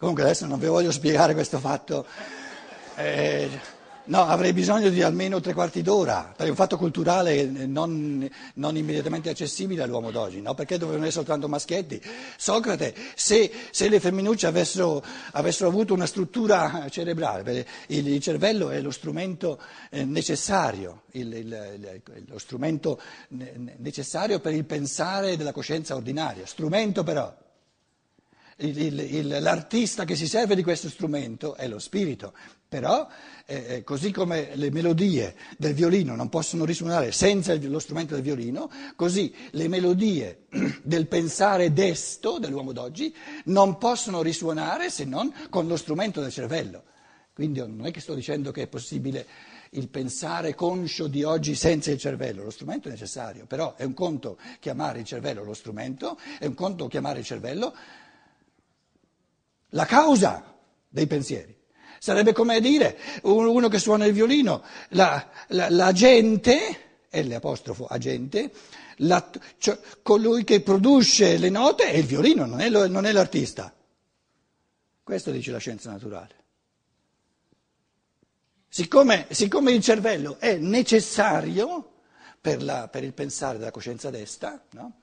Comunque adesso non vi voglio spiegare questo fatto. Eh, no, avrei bisogno di almeno tre quarti d'ora, perché è un fatto culturale non, non immediatamente accessibile all'uomo d'oggi, no? perché dovevano essere soltanto maschietti. Socrate, se, se le femminucce avessero, avessero, avuto una struttura cerebrale, il, il cervello è lo strumento eh, necessario, il, il, lo strumento necessario per il pensare della coscienza ordinaria, strumento però il, il, l'artista che si serve di questo strumento è lo spirito, però eh, eh, così come le melodie del violino non possono risuonare senza lo strumento del violino, così le melodie del pensare desto dell'uomo d'oggi non possono risuonare se non con lo strumento del cervello. Quindi non è che sto dicendo che è possibile il pensare conscio di oggi senza il cervello, lo strumento è necessario, però è un conto chiamare il cervello lo strumento, è un conto chiamare il cervello la causa dei pensieri. Sarebbe come dire uno che suona il violino, la, la, la gente, L apostrofo agente, la, cioè, colui che produce le note è il violino, non è, lo, non è l'artista. Questo dice la scienza naturale. Siccome, siccome il cervello è necessario per, la, per, il pensare della coscienza desta, no?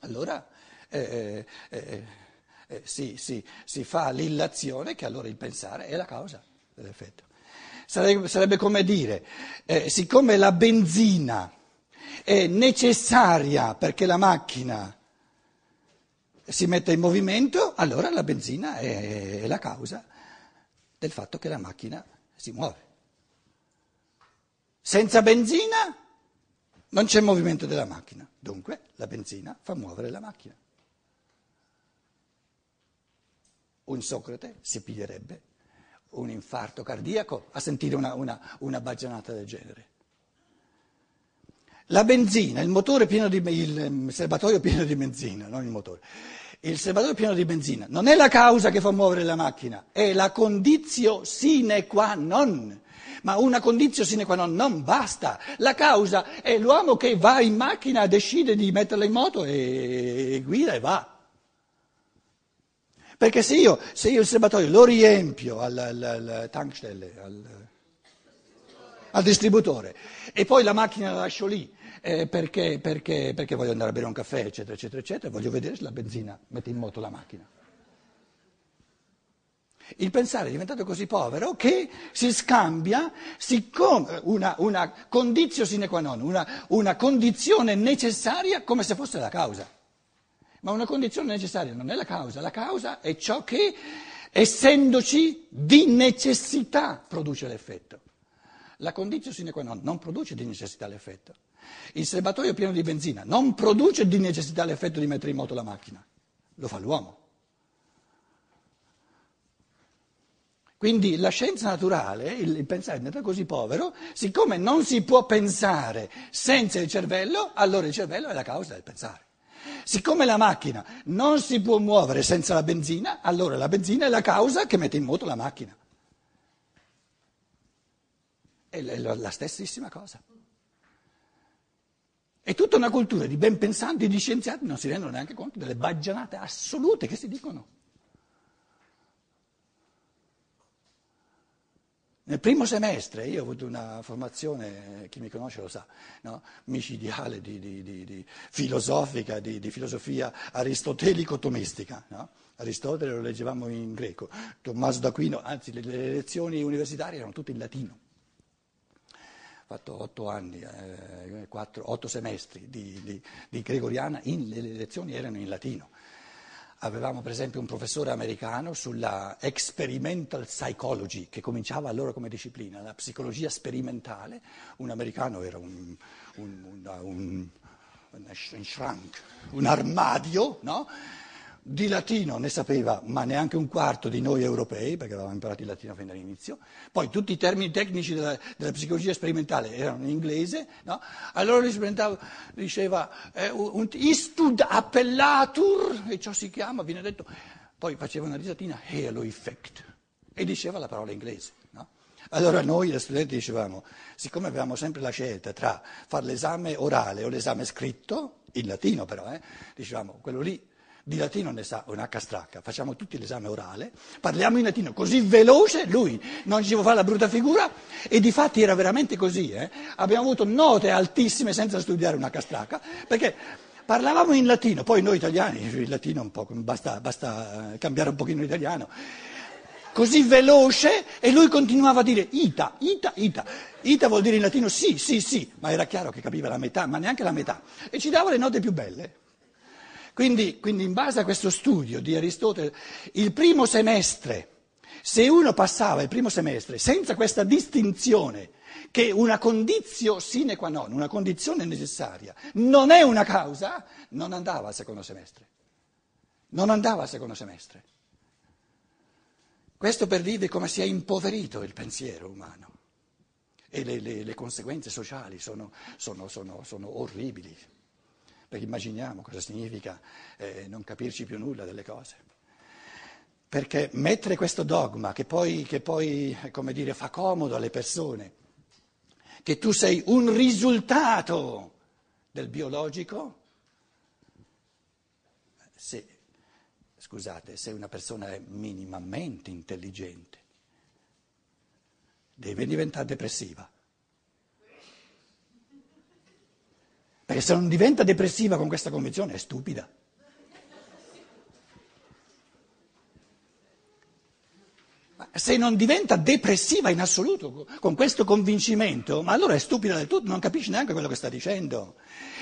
allora eh, eh, eh si, si, si, fa l'illazione che allora il pensare è la causa dell'effetto. Sarebbe, sarebbe come dire, eh, siccome la benzina è necessaria perché la macchina si metta in movimento, allora la benzina è, è la causa del fatto che la macchina si muove. Senza benzina non c'è movimento della macchina, dunque la benzina fa muovere la macchina. Un Socrate si piglierebbe un infarto cardiaco a sentire una, una, una baggianata del genere. La benzina, il motore pieno di, il serbatoio pieno di benzina, non il motore. Il serbatoio pieno di benzina non è la causa che fa muovere la macchina, è la condizio sine qua non. Ma una condizio sine qua non non basta. La causa è l'uomo che va in macchina, decide di metterla in moto e, e guida e va. Perché se io, se io il serbatoio lo riempio al, al, al tankstelle, al, al, distributore, e poi la macchina la lascio lì eh, perché, perché, perché voglio andare a bere un caffè, eccetera, eccetera, eccetera, voglio vedere se la benzina mette in moto la macchina. Il pensare è diventato così povero che si scambia, siccome una, una condizio sine qua non, una, una condizione necessaria come se fosse la causa. Ma una condizione necessaria non è la causa, la causa è ciò che, essendoci di necessità, produce l'effetto. La condizione sine qua non non produce di necessità l'effetto. Il serbatoio pieno di benzina non produce di necessità l'effetto di mettere in moto la macchina, lo fa l'uomo. Quindi la scienza naturale, il pensare è diventato così povero, siccome non si può pensare senza il cervello, allora il cervello è la causa del pensare. Siccome la macchina non si può muovere senza la benzina, allora la benzina è la causa che mette in moto la macchina. È la stessissima cosa. È tutta una cultura di ben pensanti e di scienziati non si rendono neanche conto delle baggianate assolute che si dicono. Nel primo semestre io ho avuto una formazione, chi mi conosce lo sa, no? micidiale, di, di, di, filosofica, di, filosofia aristotelico-tomistica. No? Aristotele lo leggevamo in greco, Tommaso d'Aquino, anzi le, le lezioni universitarie erano tutte in latino. Ho fatto otto anni, eh, quattro, otto semestri di, gregoriana, in, le lezioni erano in latino. Avevamo per esempio un professore americano sulla experimental psychology, che cominciava allora come disciplina, la psicologia sperimentale. Un americano era un, un, un, un, armadio, no? Di latino ne sapeva, ma neanche un quarto di noi europei, perché avevamo imparato il latino fin dall'inizio. Poi tutti i termini tecnici della, della psicologia sperimentale erano in inglese. No? Allora lui diceva eh, un istud appellatur, e ciò si chiama, viene detto. Poi faceva una risatina, halo effect, e diceva la parola inglese. No? Allora noi da studenti dicevamo, siccome avevamo sempre la scelta tra fare l'esame orale o l'esame scritto, in latino però, eh, dicevamo quello lì di latino ne sa una castracca, facciamo tutti l'esame orale, parliamo in latino così veloce, lui non ci può fare la brutta figura e di fatti era veramente così, eh? abbiamo avuto note altissime senza studiare una castracca, perché parlavamo in latino, poi noi italiani, il latino un po', basta, basta cambiare un pochino l'italiano, così veloce e lui continuava a dire ita, ita, ita. Ita vuol dire in latino sì, sì, sì, ma era chiaro che capiva la metà, ma neanche la metà. E ci dava le note più belle. Quindi, quindi in base a questo studio di Aristotele, il primo semestre, se uno passava il primo semestre senza questa distinzione, che una condizio sine qua non, una condizione necessaria, non è una causa, non andava al secondo semestre. Non andava al secondo semestre. Questo per dire come si è impoverito il pensiero umano e le, le, le conseguenze sociali sono, sono, sono, sono, orribili, perché immaginiamo cosa significa eh, non capirci più nulla delle cose. Perché mettere questo dogma che poi, che poi come dire, fa comodo alle persone, che tu sei un risultato del biologico, se scusate, se una persona è minimamente intelligente, deve diventare depressiva. Perché se non diventa depressiva con questa convinzione è stupida. Se non diventa depressiva in assoluto con questo convincimento, ma allora è stupida del tutto, non capisce neanche quello che sta dicendo.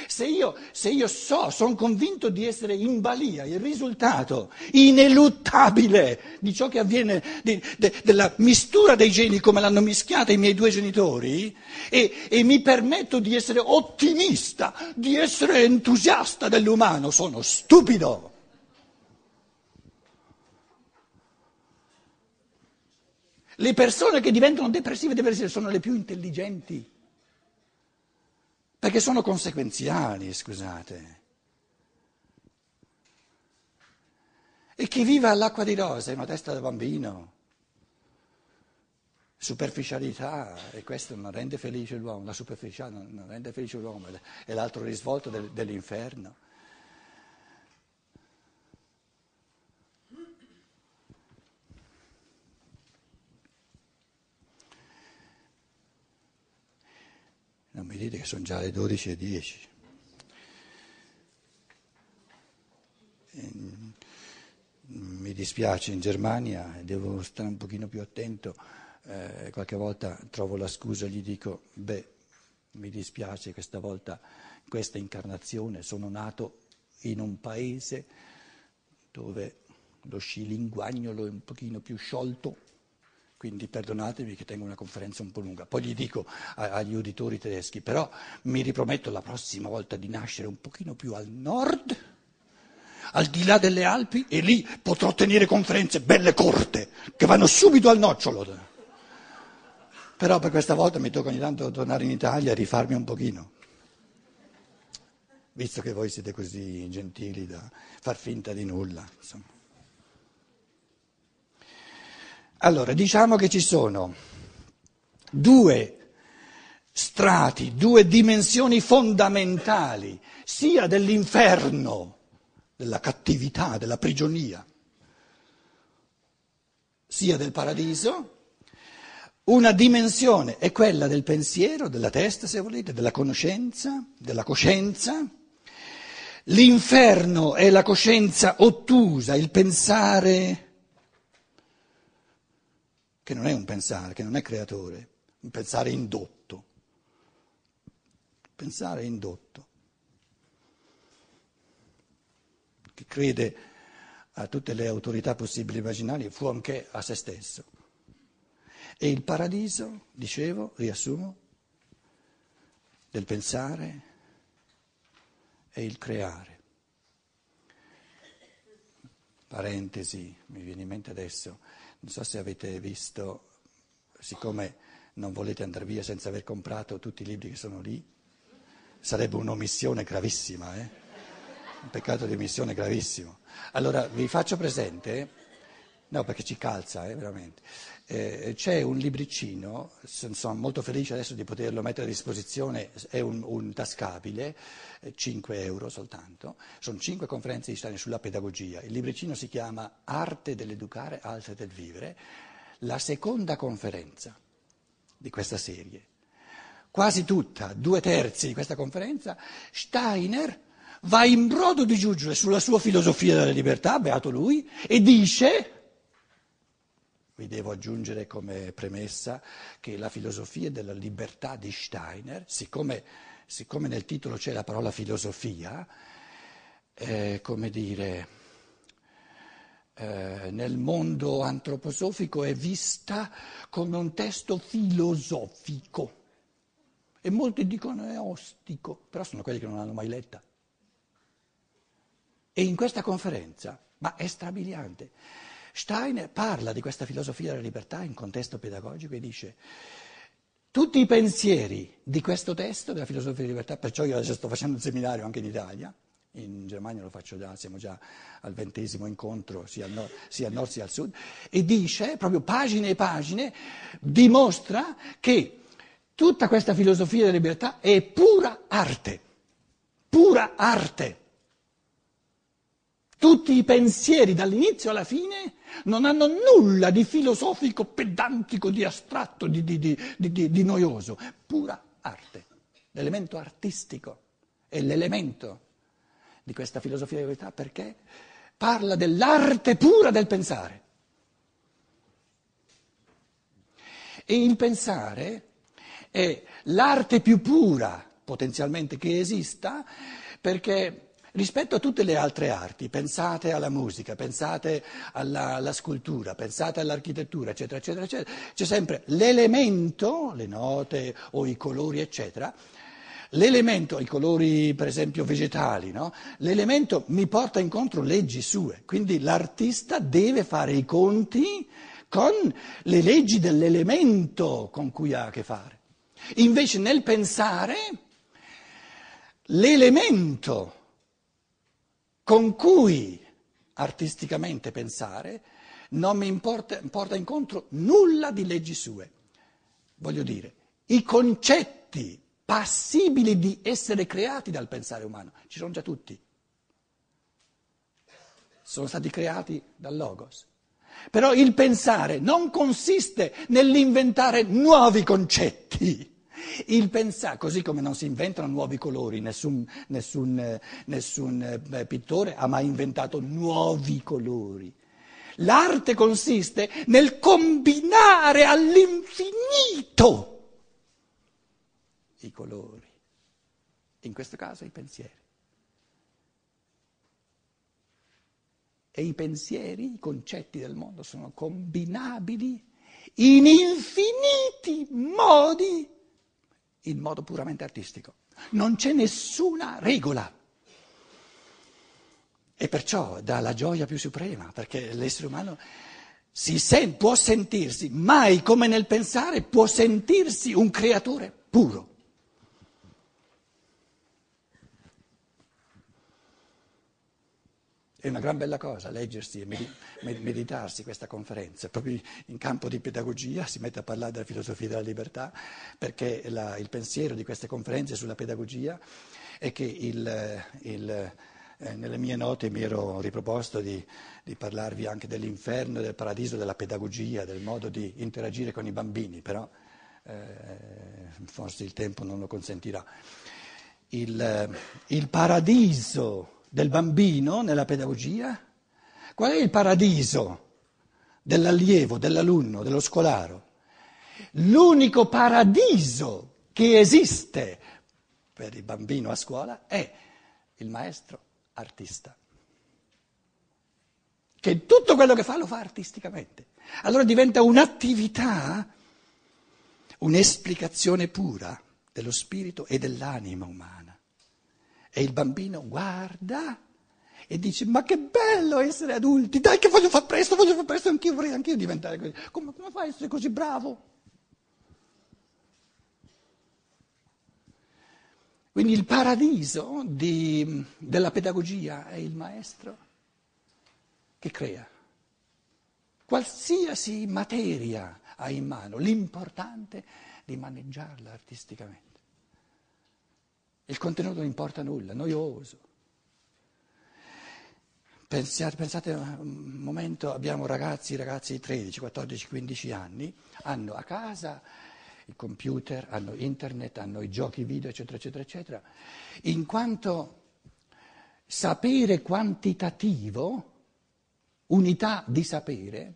Se io, se io so, sono convinto di essere in balia, il risultato ineluttabile di ciò che avviene, di, de, della mistura dei geni come l'hanno mischiata i miei due genitori, e, e mi permetto di essere ottimista, di essere entusiasta dell'umano, sono stupido. Le persone che diventano depressive, depressive sono le più intelligenti perché sono conseguenziali, scusate. E chi vive all'acqua di rosa è una testa da bambino, superficialità, e questo non rende felice l'uomo, la superficialità non rende felice l'uomo, è l'altro risvolto del, dell'inferno. Non mi dite che sono già le 12 e 10. Mm, mi dispiace, in Germania devo stare un pochino più attento, eh, qualche volta trovo la scusa, gli dico, beh, mi dispiace questa volta, questa incarnazione, sono nato in un paese dove lo scilinguagnolo è un pochino più sciolto quindi perdonatemi che tengo una conferenza un po' lunga. Poi gli dico agli uditori tedeschi, però mi riprometto la prossima volta di nascere un pochino più al nord, al di là delle Alpi, e lì potrò tenere conferenze belle corte, che vanno subito al nocciolo. Però per questa volta mi tocca ogni tanto tornare in Italia e rifarmi un pochino. Visto che voi siete così gentili da far finta di nulla, insomma. Allora, diciamo che ci sono due strati, due dimensioni fondamentali, sia dell'inferno, della cattività, della prigionia, sia del paradiso. Una dimensione è quella del pensiero, della testa, se volete, della conoscenza, della coscienza. L'inferno è la coscienza ottusa, il pensare che non è un pensare, che non è creatore, un pensare indotto. Pensare indotto, che crede a tutte le autorità possibili e immaginali, fuorché a se stesso. E il paradiso, dicevo, riassumo, del pensare è il creare. Parentesi, mi viene in mente adesso non so se avete visto, siccome non volete andare via senza aver comprato tutti i libri che sono lì, sarebbe un'omissione gravissima, eh? un peccato di omissione gravissimo. Allora vi faccio presente, no perché ci calza, eh, veramente, Eh, c'è un libricino, sono molto felice adesso di poterlo mettere a disposizione, è un, un tascabile, 5 eh, euro soltanto, sono 5 conferenze di Steiner sulla pedagogia, il libricino si chiama Arte dell'educare, arte del vivere, la seconda conferenza di questa serie, quasi tutta, due terzi di questa conferenza, Steiner va in brodo di giuggiole sulla sua filosofia della libertà, beato lui, e dice vi devo aggiungere come premessa che la filosofia della libertà di Steiner, siccome, siccome nel titolo c'è la parola filosofia, eh, come dire, eh, nel mondo antroposofico è vista come un testo filosofico. E molti dicono è ostico, però sono quelli che non l'hanno mai letta. E in questa conferenza, ma è strabiliante, Steiner parla di questa filosofia della libertà in contesto pedagogico e dice tutti i pensieri di questo testo della filosofia della libertà, perciò io adesso sto facendo un seminario anche in Italia, in Germania lo faccio già, siamo già al ventesimo incontro sia al, nord, sia al nord sia al sud, e dice, proprio pagine e pagine, dimostra che tutta questa filosofia della libertà è pura arte, pura arte. Tutti i pensieri dall'inizio alla fine non hanno nulla di filosofico, pedantico, di astratto, di, di, di, di noioso, pura arte, l'elemento artistico è l'elemento di questa filosofia della verità perché parla dell'arte pura del pensare. E il pensare è l'arte più pura potenzialmente che esista perché rispetto a tutte le altre arti, pensate alla musica, pensate alla, alla scultura, pensate all'architettura, eccetera, eccetera, eccetera, c'è sempre l'elemento, le note o i colori, eccetera, L'elemento, i colori per esempio vegetali, no? l'elemento mi porta incontro leggi sue, quindi l'artista deve fare i conti con le leggi dell'elemento con cui ha a che fare. Invece nel pensare l'elemento con cui artisticamente pensare non mi importa, porta incontro nulla di leggi sue. Voglio dire, i concetti passibili di essere creati dal pensare umano ci sono già tutti. Sono stati creati dal Logos. Però il pensare non consiste nell'inventare nuovi concetti. Il pensare, così come non si inventano nuovi colori, nessun, nessun, nessun eh, pittore ha mai inventato nuovi colori. L'arte consiste nel combinare all'infinito i colori, in questo caso i pensieri. E i pensieri, i concetti del mondo sono combinabili in infiniti modi in modo puramente artistico. Non c'è nessuna regola. E perciò dà la gioia più suprema, perché l'essere umano sen- può sentirsi, mai come nel pensare, può sentirsi un creatore puro. È una gran bella cosa leggersi e meditarsi questa conferenza, proprio in campo di pedagogia si mette a parlare della filosofia della libertà, perché la, il pensiero di queste conferenze sulla pedagogia è che il, il, eh, nelle mie note mi ero riproposto di, di, parlarvi anche dell'inferno del paradiso della pedagogia, del modo di interagire con i bambini, però eh, forse il tempo non lo consentirà. Il, il paradiso del bambino nella pedagogia? Qual è il paradiso dell'allievo, dell'alunno, dello scolaro? L'unico paradiso che esiste per il bambino a scuola è il maestro artista, che tutto quello che fa lo fa artisticamente. Allora diventa un'attività, un'esplicazione pura dello spirito e dell'anima umana. E il bambino guarda e dice, ma che bello essere adulti, dai che voglio fare presto, voglio fare presto, anch'io vorrei anch'io diventare così. Come, come fai a essere così bravo? Quindi il paradiso di, della pedagogia è il maestro che crea. qualsiasi materia hai in mano, l'importante è di maneggiarla artisticamente. Il contenuto non importa nulla, noioso. Pensate, pensate un momento, abbiamo ragazzi, ragazzi di 13, 14, 15 anni, hanno a casa il computer, hanno internet, hanno i giochi video, eccetera, eccetera, eccetera. In quanto sapere quantitativo, unità di sapere,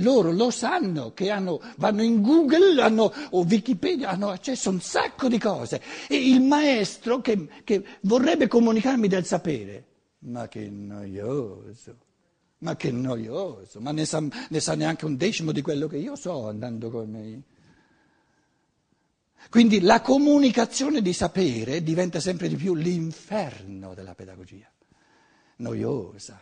loro lo sanno che hanno, vanno in Google hanno, o Wikipedia, hanno accesso a un sacco di cose. E il maestro che, che vorrebbe comunicarmi del sapere, ma che noioso, ma che noioso, ma ne sa, ne sa neanche un decimo di quello che io so andando con me. Quindi la comunicazione di sapere diventa sempre di più l'inferno della pedagogia, noiosa,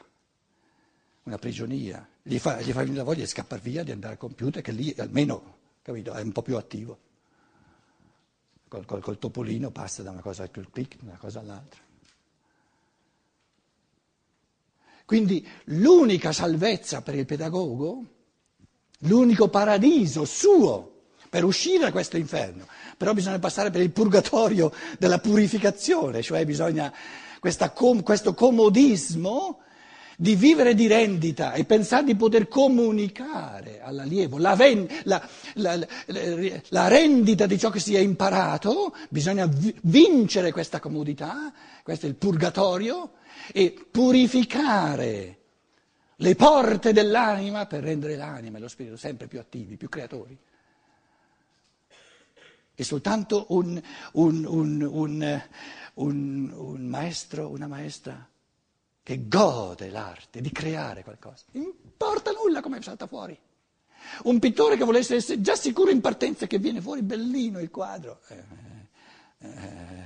una prigionia. Gli fa, gli fa venire la voglia di scappare via, di andare al computer, che lì almeno capito, è un po' più attivo. Col, col, col topolino passa da una cosa al click, da una cosa all'altra. Quindi l'unica salvezza per il pedagogo, l'unico paradiso suo per uscire da questo inferno, però bisogna passare per il purgatorio della purificazione, cioè bisogna questa, questo comodismo di vivere di rendita e pensare di poter comunicare all'allievo la, la, la, la, rendita di ciò che si è imparato, bisogna vincere questa comodità, questo è il purgatorio, e purificare le porte dell'anima per rendere l'anima e lo spirito sempre più attivi, più creatori. E soltanto un, un, un, un, maestro, una maestra che gode l'arte di creare qualcosa, importa nulla come salta fuori. Un pittore che volesse essere già sicuro in partenza che viene fuori bellino il quadro, eh, eh,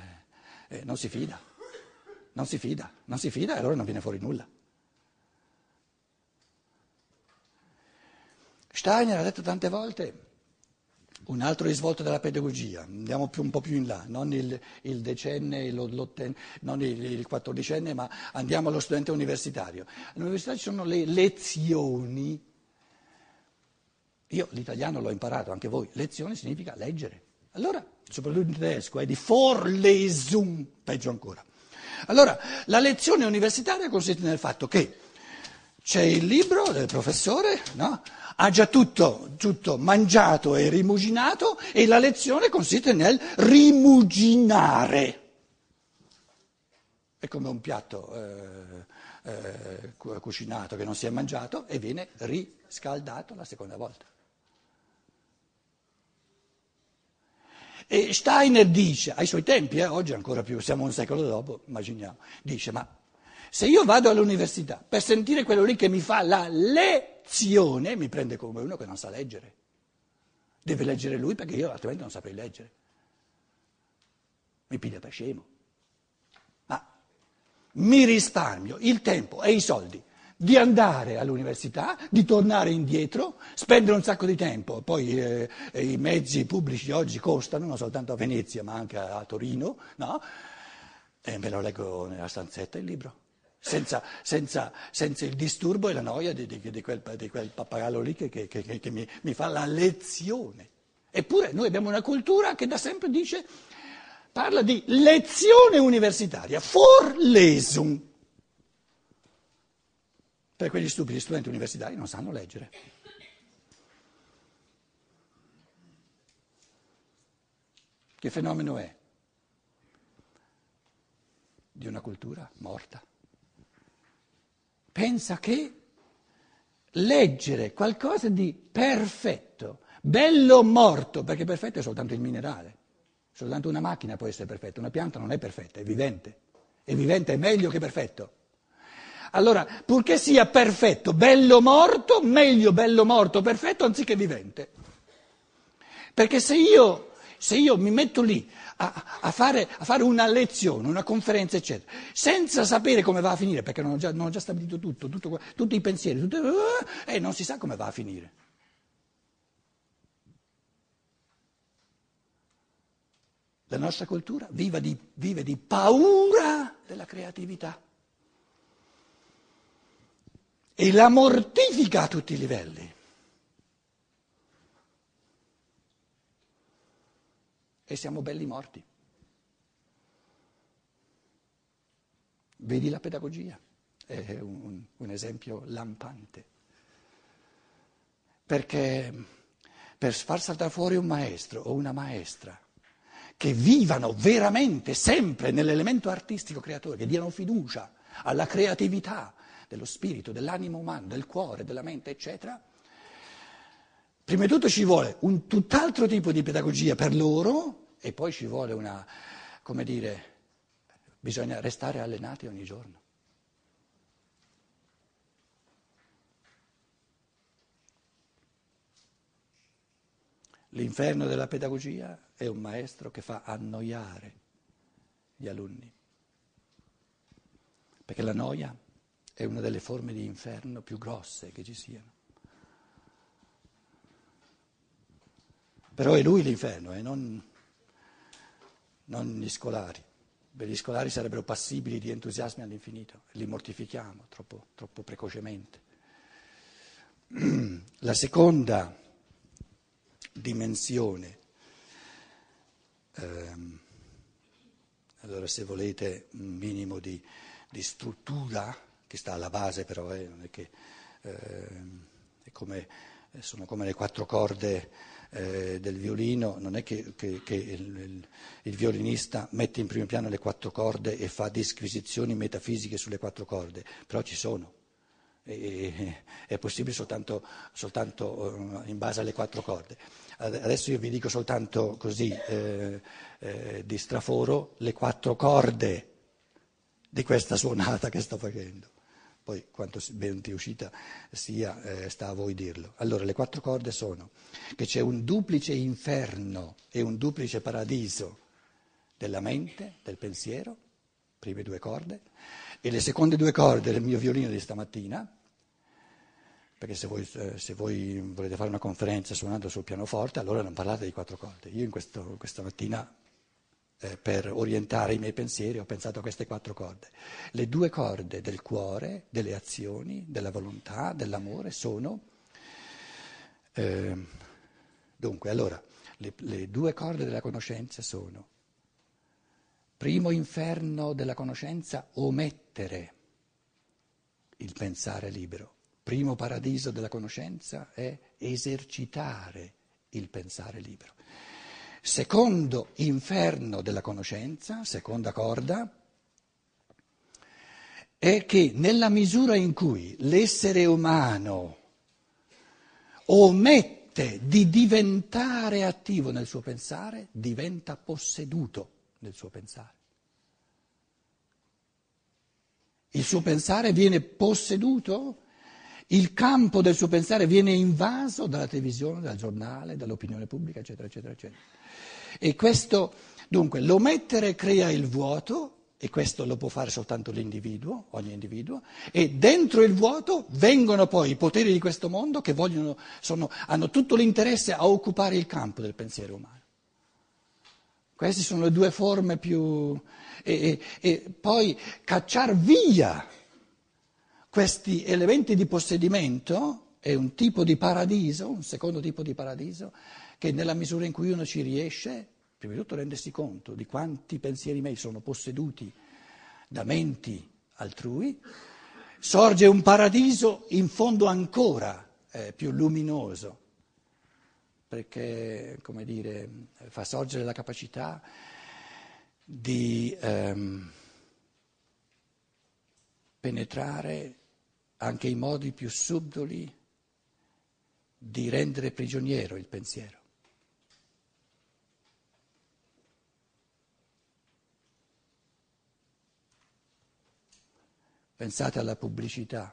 eh, non si fida non si fida, non si fida e allora non viene fuori nulla. Steiner ha detto tante volte un altro risvolto della pedagogia, andiamo più, un po' più in là, non il, il decenne, non il, il quattordicenne, ma andiamo allo studente universitario. All'università ci sono le lezioni. Io l'italiano l'ho imparato, anche voi. Lezione significa leggere. Allora, soprattutto in tedesco, è di Vorlesung, peggio ancora. Allora, la lezione universitaria consiste nel fatto che c'è il libro del professore, no? ha già tutto, tutto, mangiato e rimuginato e la lezione consiste nel rimuginare. È come un piatto eh, eh, cucinato che non si è mangiato e viene riscaldato la seconda volta. E Steiner dice, ai suoi tempi, eh, oggi ancora più, siamo un secolo dopo, immaginiamo, dice, ma se io vado all'università per sentire quello lì che mi fa la lezione, mi prende come uno che non sa leggere. Deve leggere lui perché io altrimenti non saprei leggere. Mi piglia per scemo. Ma mi risparmio il tempo e i soldi di andare all'università, di tornare indietro, spendere un sacco di tempo. Poi eh, i mezzi pubblici oggi costano, non soltanto a Venezia ma anche a Torino, no? E me lo leggo nella stanzetta il libro. Senza, senza, senza il disturbo e la noia di, di, di, quel, di quel, pappagallo lì che, che, che, che mi, mi fa la lezione. Eppure noi abbiamo una cultura che da sempre dice, parla di lezione universitaria, Vorlesung per quegli stupidi studenti universitari non sanno leggere. Che fenomeno è? Di una cultura morta. Pensa che leggere qualcosa di perfetto, bello morto, perché perfetto è soltanto il minerale, soltanto una macchina può essere perfetta, una pianta non è perfetta, è vivente, e vivente è meglio che perfetto. Allora, purché sia perfetto, bello morto, meglio bello morto perfetto anziché vivente. Perché se io, se io mi metto lì a, a, fare, a, fare, una lezione, una conferenza, eccetera, senza sapere come va a finire, perché non ho già, non ho già stabilito tutto, tutto, tutti i pensieri, tutto, e eh, non si sa come va a finire. La nostra cultura vive di, vive di paura della creatività. e la mortifica a tutti i livelli. E siamo belli morti. Vedi la pedagogia, è un, un esempio lampante. Perché per far saltare fuori un maestro o una maestra che vivano veramente sempre nell'elemento artistico creatore, che diano fiducia alla creatività dello spirito, dell'animo umano, del cuore, della mente, eccetera, prima di tutto ci vuole un tutt'altro tipo di pedagogia per loro e poi ci vuole una, come dire, bisogna restare allenati ogni giorno. L'inferno della pedagogia è un maestro che fa annoiare gli alunni, perché la noia è una delle forme di inferno più grosse che ci siano. Però è lui l'inferno, eh, non, non gli scolari. Beh, gli scolari sarebbero passibili di entusiasmi all'infinito, li mortifichiamo troppo, troppo precocemente. La seconda dimensione. Eh, allora se volete un minimo di, di, struttura, che sta alla base però, eh, non è che eh, è come, sono come le quattro corde eh, del violino, non è che, che, che il, il, violinista mette in primo piano le quattro corde e fa disquisizioni metafisiche sulle quattro corde, però ci sono. E, è possibile soltanto, soltanto, eh, in base alle quattro corde. Adesso io vi dico soltanto così, eh, eh, di straforo, le quattro corde di questa suonata che sto facendo. Poi quanto ben riuscita sia, eh, sta a voi dirlo. Allora, le quattro corde sono che c'è un duplice inferno e un duplice paradiso della mente, del pensiero, prime due corde, e le seconde due corde del mio violino di stamattina, perché se voi, eh, se voi, volete fare una conferenza suonando sul pianoforte, allora non parlate di quattro corde. Io questo, questa mattina, eh, per orientare i miei pensieri, ho pensato a queste quattro corde. Le due corde del cuore, delle azioni, della volontà, dell'amore sono... Eh, dunque, allora, le, le due corde della conoscenza sono, primo inferno della conoscenza, omettere il pensare libero primo paradiso della conoscenza è esercitare il pensare libero. Secondo inferno della conoscenza, seconda corda, è che nella misura in cui l'essere umano omette di diventare attivo nel suo pensare, diventa posseduto nel suo pensare. Il suo pensare viene posseduto il campo del suo pensare viene invaso dalla televisione, dal giornale, dall'opinione pubblica, eccetera, eccetera, eccetera. E questo, dunque, l'omettere crea il vuoto, e questo lo può fare soltanto l'individuo, ogni individuo, e dentro il vuoto vengono poi i poteri di questo mondo che vogliono, sono, hanno tutto l'interesse a occupare il campo del pensiero umano. Queste sono le due forme più... e, e, e poi cacciar via questi elementi di possedimento è un tipo di paradiso, un secondo tipo di paradiso, che nella misura in cui uno ci riesce, prima di tutto rendersi conto di quanti pensieri miei sono posseduti da menti altrui, sorge un paradiso in fondo ancora eh, più luminoso, perché, come dire, fa sorgere la capacità di ehm, penetrare anche i modi più subdoli di rendere prigioniero il pensiero. Pensate alla pubblicità.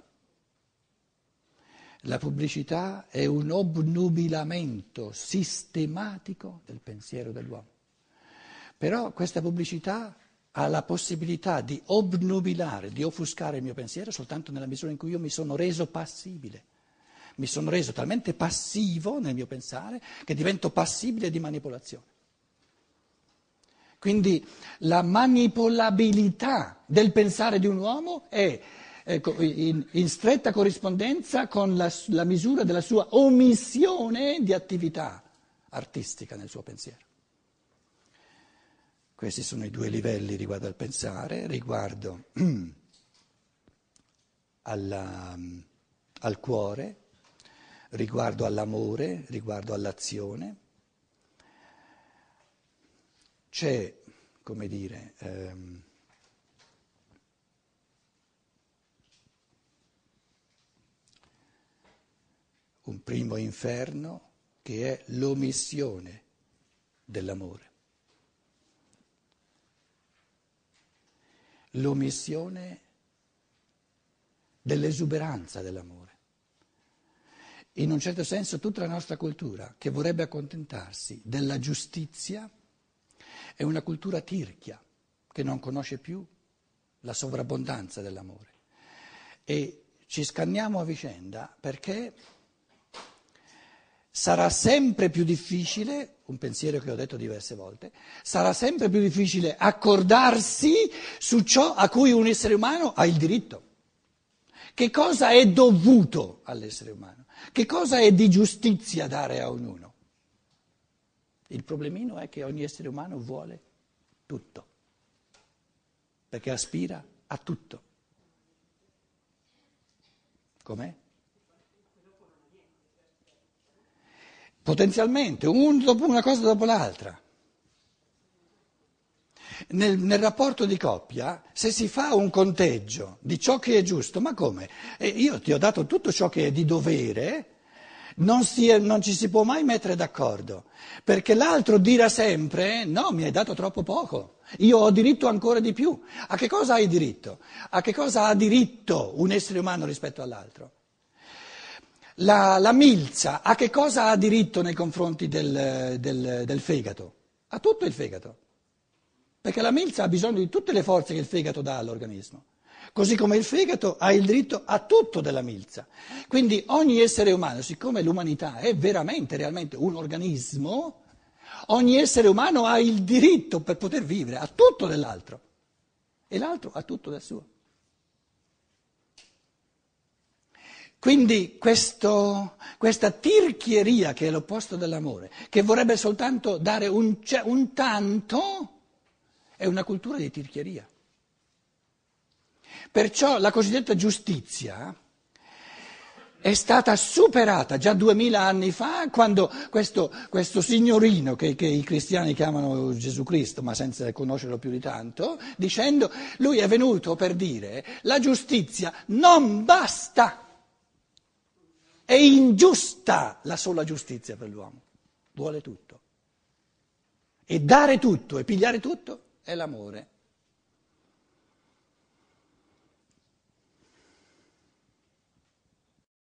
La pubblicità è un obnubilamento sistematico del pensiero dell'uomo. Però questa pubblicità ha la possibilità di obnubilare, di offuscare il mio pensiero soltanto nella misura in cui io mi sono reso passibile. Mi sono reso talmente passivo nel mio pensare che divento passibile di manipolazione. Quindi la manipolabilità del pensare di un uomo è ecco, in, in, stretta corrispondenza con la, la misura della sua omissione di attività artistica nel suo pensiero. Questi sono i due livelli riguardo al pensare, riguardo alla, al cuore, riguardo all'amore, riguardo all'azione. C'è, come dire, ehm, un primo inferno che è l'omissione dell'amore. L'omissione dell'esuberanza dell'amore. In un certo senso tutta la nostra cultura che vorrebbe accontentarsi della giustizia è una cultura tirchia che non conosce più la sovrabbondanza dell'amore. E ci scanniamo a vicenda perché sarà sempre più difficile, un pensiero che ho detto diverse volte, sarà sempre più difficile accordarsi su ciò a cui un essere umano ha il diritto. Che cosa è dovuto all'essere umano? Che cosa è di giustizia dare a ognuno? Il problemino è che ogni essere umano vuole tutto, perché aspira a tutto. Com'è? Potenzialmente, un dopo una cosa dopo l'altra. Nel, nel, rapporto di coppia, se si fa un conteggio di ciò che è giusto, ma come? Eh, io ti ho dato tutto ciò che è di dovere, non, si, non ci si può mai mettere d'accordo, perché l'altro dirà sempre no, mi hai dato troppo poco, io ho diritto ancora di più. A che cosa hai diritto? A che cosa ha diritto un essere umano rispetto all'altro? La, la milza a che cosa ha diritto nei confronti del, del, del fegato? A tutto il fegato, perché la milza ha bisogno di tutte le forze che il fegato dà all'organismo così come il fegato ha il diritto a tutto della milza. Quindi ogni essere umano, siccome l'umanità è veramente, realmente un organismo, ogni essere umano ha il diritto per poter vivere a tutto dell'altro e l'altro ha tutto del suo. Quindi questo, questa tirchieria che è l'opposto dell'amore, che vorrebbe soltanto dare un, un tanto, è una cultura di tirchieria. Perciò la cosiddetta giustizia è stata superata già duemila anni fa quando questo, questo signorino che, che, i cristiani chiamano Gesù Cristo, ma senza conoscerlo più di tanto, dicendo lui è venuto per dire la giustizia non basta, è ingiusta la sola giustizia per l'uomo, vuole tutto. E dare tutto e pigliare tutto è l'amore.